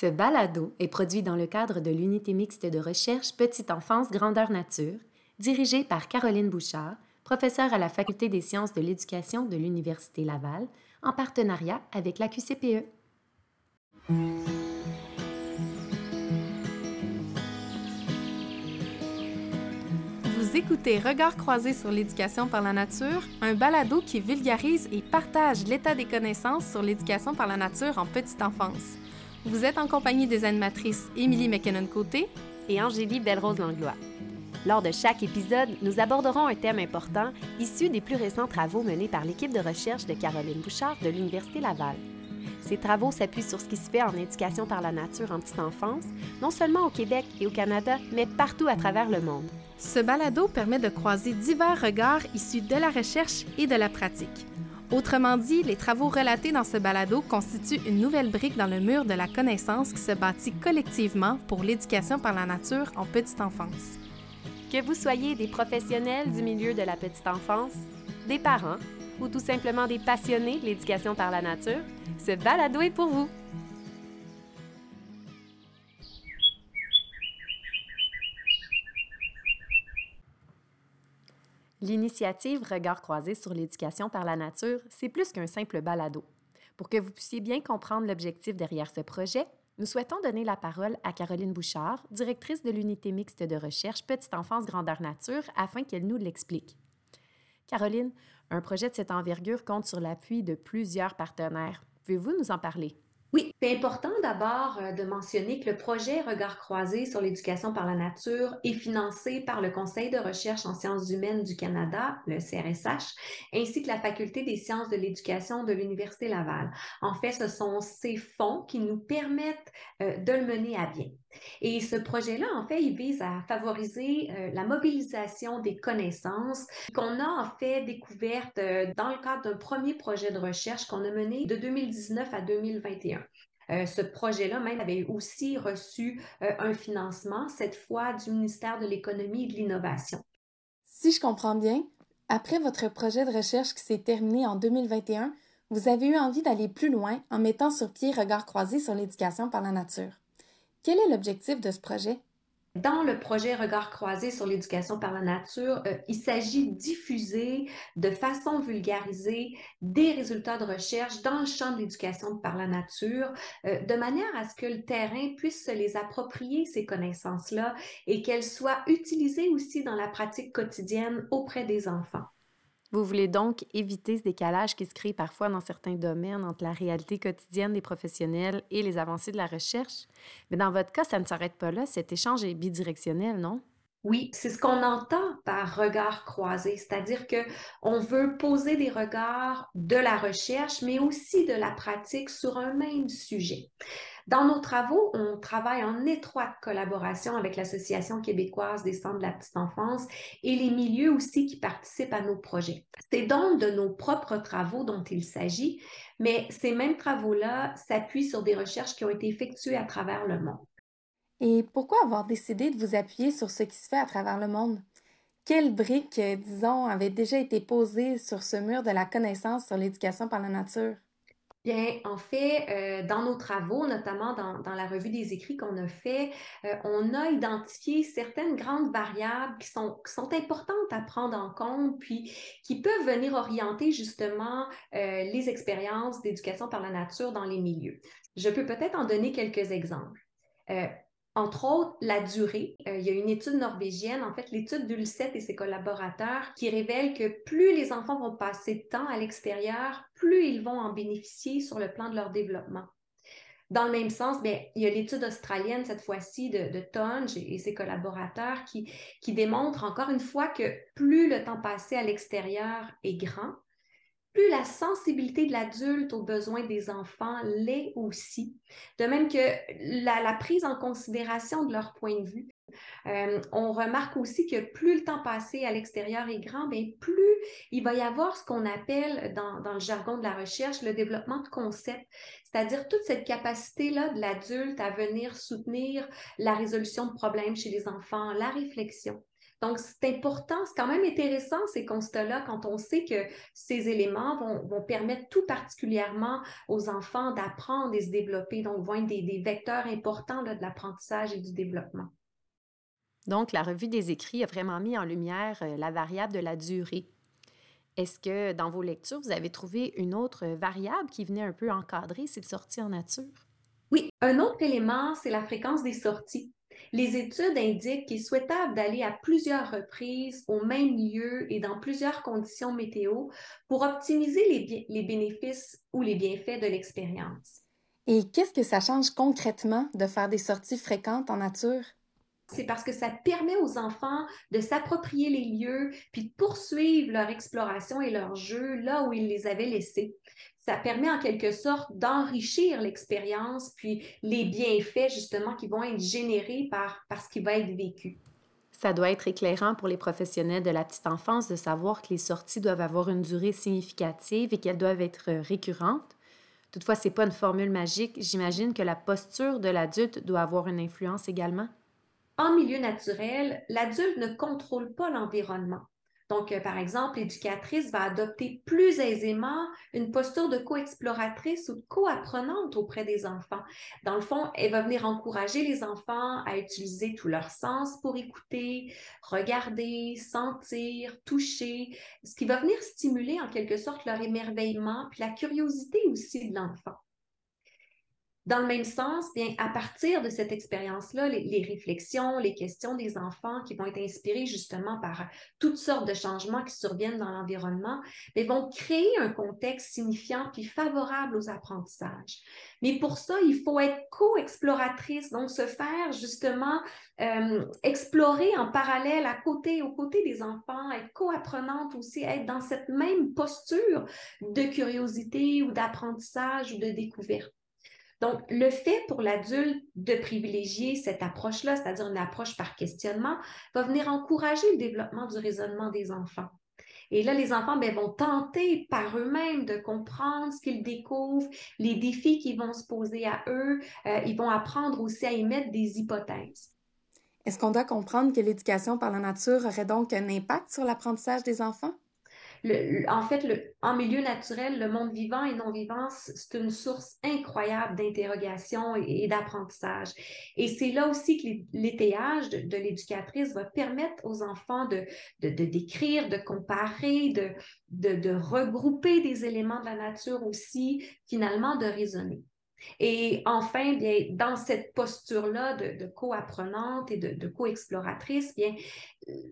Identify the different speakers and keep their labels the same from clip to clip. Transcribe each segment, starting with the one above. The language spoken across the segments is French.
Speaker 1: Ce balado est produit dans le cadre de l'unité mixte de recherche Petite enfance grandeur nature, dirigée par Caroline Bouchard, professeure à la Faculté des sciences de l'éducation de l'Université Laval, en partenariat avec la QCPE.
Speaker 2: Vous écoutez Regards croisés sur l'éducation par la nature, un balado qui vulgarise et partage l'état des connaissances sur l'éducation par la nature en petite enfance. Vous êtes en compagnie des animatrices Émilie McKinnon-Côté
Speaker 1: et Angélie Belle-Rose-Langlois. Lors de chaque épisode, nous aborderons un thème important issu des plus récents travaux menés par l'équipe de recherche de Caroline Bouchard de l'Université Laval. Ces travaux s'appuient sur ce qui se fait en éducation par la nature en petite enfance, non seulement au Québec et au Canada, mais partout à travers le monde.
Speaker 2: Ce balado permet de croiser divers regards issus de la recherche et de la pratique. Autrement dit, les travaux relatés dans ce balado constituent une nouvelle brique dans le mur de la connaissance qui se bâtit collectivement pour l'éducation par la nature en petite enfance.
Speaker 1: Que vous soyez des professionnels du milieu de la petite enfance, des parents ou tout simplement des passionnés de l'éducation par la nature, ce balado est pour vous. L'initiative Regard croisé sur l'éducation par la nature, c'est plus qu'un simple balado. Pour que vous puissiez bien comprendre l'objectif derrière ce projet, nous souhaitons donner la parole à Caroline Bouchard, directrice de l'unité mixte de recherche Petite enfance grandeur nature, afin qu'elle nous l'explique. Caroline, un projet de cette envergure compte sur l'appui de plusieurs partenaires. Pouvez-vous nous en parler?
Speaker 3: Oui, c'est important d'abord euh, de mentionner que le projet Regard croisé sur l'éducation par la nature est financé par le Conseil de recherche en sciences humaines du Canada, le CRSH, ainsi que la Faculté des sciences de l'éducation de l'Université Laval. En fait, ce sont ces fonds qui nous permettent euh, de le mener à bien. Et ce projet-là, en fait, il vise à favoriser euh, la mobilisation des connaissances qu'on a en fait découvertes dans le cadre d'un premier projet de recherche qu'on a mené de 2019 à 2021. Euh, ce projet-là même avait aussi reçu euh, un financement, cette fois du ministère de l'Économie et de l'Innovation.
Speaker 2: Si je comprends bien, après votre projet de recherche qui s'est terminé en 2021, vous avez eu envie d'aller plus loin en mettant sur pied Regard croisé sur l'éducation par la nature. Quel est l'objectif de ce projet?
Speaker 3: Dans le projet Regard croisé sur l'éducation par la nature, euh, il s'agit de diffuser de façon vulgarisée des résultats de recherche dans le champ de l'éducation par la nature, euh, de manière à ce que le terrain puisse se les approprier, ces connaissances-là, et qu'elles soient utilisées aussi dans la pratique quotidienne auprès des enfants.
Speaker 1: Vous voulez donc éviter ce décalage qui se crée parfois dans certains domaines entre la réalité quotidienne des professionnels et les avancées de la recherche. Mais dans votre cas, ça ne s'arrête pas là. Cet échange est bidirectionnel, non?
Speaker 3: Oui, c'est ce qu'on entend par regard croisé, c'est-à-dire que on veut poser des regards de la recherche, mais aussi de la pratique sur un même sujet. Dans nos travaux, on travaille en étroite collaboration avec l'Association québécoise des centres de la petite enfance et les milieux aussi qui participent à nos projets. C'est donc de nos propres travaux dont il s'agit, mais ces mêmes travaux-là s'appuient sur des recherches qui ont été effectuées à travers le monde.
Speaker 2: Et pourquoi avoir décidé de vous appuyer sur ce qui se fait à travers le monde? Quelles briques, disons, avaient déjà été posées sur ce mur de la connaissance sur l'éducation par la nature?
Speaker 3: Bien, en fait, euh, dans nos travaux, notamment dans, la revue des écrits qu'on a fait, euh, on a identifié certaines grandes variables qui sont, importantes à prendre en compte, puis qui peuvent venir orienter justement euh, les expériences d'éducation par la nature dans les milieux. Je peux peut-être en donner quelques exemples. Entre autres, la durée. Euh, il y a une étude norvégienne, en fait, l'étude d'Ulset et ses collaborateurs, qui révèle que plus les enfants vont passer de temps à l'extérieur, plus ils vont en bénéficier sur le plan de leur développement. Dans le même sens, bien, il y a l'étude australienne, cette fois-ci, de, de Tonge et, ses collaborateurs, qui, qui démontre encore une fois que plus le temps passé à l'extérieur est grand, plus la sensibilité de l'adulte aux besoins des enfants l'est aussi. De même que la, prise en considération de leur point de vue. Euh, on remarque aussi que plus le temps passé à l'extérieur est grand, bien, plus il va y avoir ce qu'on appelle dans, dans, le jargon de la recherche le développement de concepts, c'est-à-dire toute cette capacité-là de l'adulte à venir soutenir la résolution de problèmes chez les enfants, la réflexion Donc, c'est important, c'est quand même intéressant ces constats-là quand on sait que ces éléments vont, permettre tout particulièrement aux enfants d'apprendre et se développer, donc vont être des, vecteurs importants de l'apprentissage et du développement.
Speaker 1: Donc, la revue des écrits a vraiment mis en lumière euh, la variable de la durée. Est-ce que dans vos lectures, vous avez trouvé une autre variable qui venait un peu encadrer ces sorties en nature?
Speaker 3: Oui, un autre élément, c'est la fréquence des sorties. Les études indiquent qu'il est souhaitable d'aller à plusieurs reprises au même lieu et dans plusieurs conditions météo pour optimiser les, bénéfices ou les bienfaits de l'expérience.
Speaker 2: Et qu'est-ce que ça change concrètement de faire des sorties fréquentes en nature?
Speaker 3: C'est parce que ça permet aux enfants de s'approprier les lieux, puis de poursuivre leur exploration et leur jeu là où ils les avaient laissés. Ça permet en quelque sorte d'enrichir l'expérience, puis les bienfaits justement qui vont être générés par, par ce qui va être vécu.
Speaker 1: Ça doit être éclairant pour les professionnels de la petite enfance de savoir que les sorties doivent avoir une durée significative et qu'elles doivent être récurrentes. Toutefois, ce n'est pas une formule magique. J'imagine que la posture de l'adulte doit avoir une influence également.
Speaker 3: En milieu naturel, l'adulte ne contrôle pas l'environnement. Donc, euh, par exemple, l'éducatrice va adopter plus aisément une posture de co-exploratrice ou de co-apprenante auprès des enfants. Dans le fond, elle va venir encourager les enfants à utiliser tous leurs sens pour écouter, regarder, sentir, toucher, ce qui va venir stimuler en quelque sorte leur émerveillement puis la curiosité aussi de l'enfant. Dans le même sens, bien, à partir de cette expérience-là, les, réflexions, les questions des enfants qui vont être inspirées justement par toutes sortes de changements qui surviennent dans l'environnement, vont créer un contexte signifiant puis favorable aux apprentissages. Mais pour ça, il faut être co-exploratrice, donc se faire justement euh, explorer en parallèle à côté, aux côtés des enfants, être co-apprenante aussi, être dans cette même posture de curiosité ou d'apprentissage ou de découverte. Donc, le fait pour l'adulte de privilégier cette approche-là, c'est-à-dire une approche par questionnement, va venir encourager le développement du raisonnement des enfants. Et là, les enfants ben, vont tenter par eux-mêmes de comprendre ce qu'ils découvrent, les défis qui vont se poser à eux. Euh, ils vont apprendre aussi à émettre des hypothèses.
Speaker 2: Est-ce qu'on doit comprendre que l'éducation par la nature aurait donc un impact sur l'apprentissage des enfants?
Speaker 3: En fait, en milieu naturel, le monde vivant et non vivant, c'est une source incroyable d'interrogation et, d'apprentissage. Et c'est là aussi que l'étayage de, l'éducatrice va permettre aux enfants de, décrire, de comparer, de, de regrouper des éléments de la nature aussi, finalement, de raisonner. Et enfin, bien, dans cette posture-là de, co-apprenante et de, co-exploratrice, bien,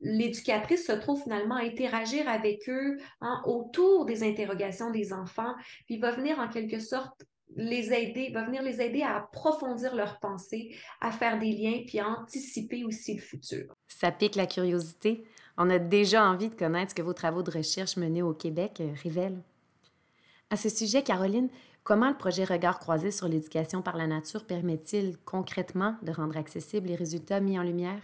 Speaker 3: l'éducatrice se trouve finalement à interagir avec eux hein, autour des interrogations des enfants, puis va venir en quelque sorte les aider, va venir les aider à approfondir leurs pensées, à faire des liens, puis à anticiper aussi le futur.
Speaker 1: Ça pique la curiosité. On a déjà envie de connaître ce que vos travaux de recherche menés au Québec euh, révèlent. À ce sujet, Caroline, Comment le projet Regard croisé sur l'éducation par la nature permet-il concrètement de rendre accessibles les résultats mis en lumière?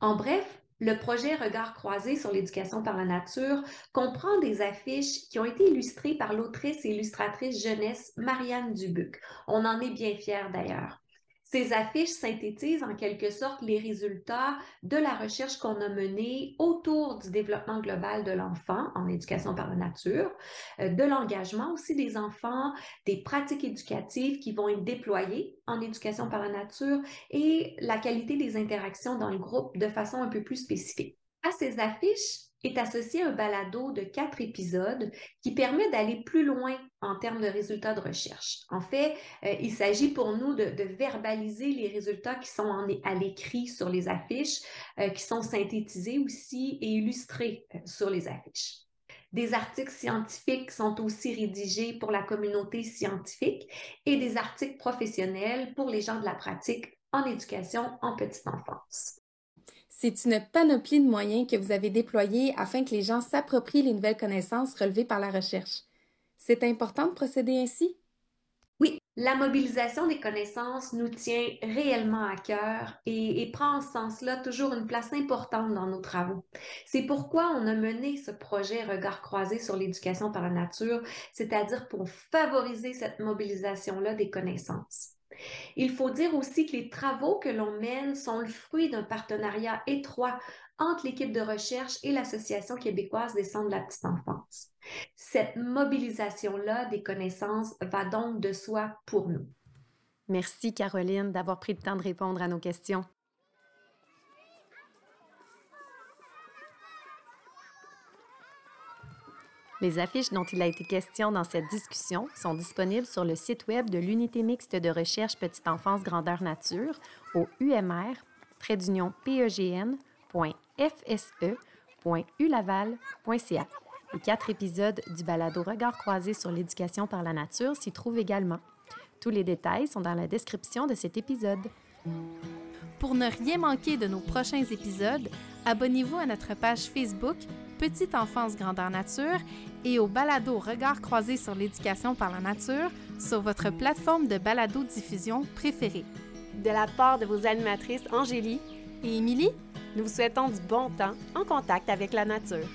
Speaker 3: En bref, le projet Regard croisé sur l'éducation par la nature comprend des affiches qui ont été illustrées par l'autrice et illustratrice jeunesse Marianne Dubuc. On en est bien fiers d'ailleurs. Ces affiches synthétisent en quelque sorte les résultats de la recherche qu'on a menée autour du développement global de l'enfant en éducation par la nature, euh, de l'engagement aussi des enfants, des pratiques éducatives qui vont être déployées en éducation par la nature et la qualité des interactions dans le groupe de façon un peu plus spécifique. À ces affiches, est associé un balado de quatre épisodes qui permet d'aller plus loin en termes de résultats de recherche. En fait, euh, il s'agit pour nous de, verbaliser les résultats qui sont à l'écrit sur les affiches, euh, qui sont synthétisés aussi et illustrés euh, sur les affiches. Des articles scientifiques sont aussi rédigés pour la communauté scientifique et des articles professionnels pour les gens de la pratique en éducation en petite enfance.
Speaker 2: C'est une panoplie de moyens que vous avez déployés afin que les gens s'approprient les nouvelles connaissances relevées par la recherche. C'est important de procéder ainsi?
Speaker 3: Oui, la mobilisation des connaissances nous tient réellement à cœur et, prend en ce sens-là toujours une place importante dans nos travaux. C'est pourquoi on a mené ce projet Regard croisé sur l'éducation par la nature, c'est-à-dire pour favoriser cette mobilisation-là des connaissances. Il faut dire aussi que les travaux que l'on mène sont le fruit d'un partenariat étroit entre l'équipe de recherche et l'Association québécoise des centres de la petite enfance. Cette mobilisation-là des connaissances va donc de soi pour nous.
Speaker 1: Merci Caroline d'avoir pris le temps de répondre à nos questions. Les affiches dont il a été question dans cette discussion sont disponibles sur le site web de l'Unité mixte de recherche Petite Enfance Grandeur Nature au umr pegn.fse.ulaval.ca. Les quatre épisodes du balado Regard croisé sur l'éducation par la nature s'y trouvent également. Tous les détails sont dans la description de cet épisode.
Speaker 2: Pour ne rien manquer de nos prochains épisodes, abonnez-vous à notre page Facebook Petite Enfance Grandeur Nature et au balado Regard croisé sur l'éducation par la nature sur votre plateforme de balado diffusion préférée.
Speaker 1: De la part de vos animatrices Angélie
Speaker 2: et Émilie,
Speaker 1: nous vous souhaitons du bon temps en contact avec la nature.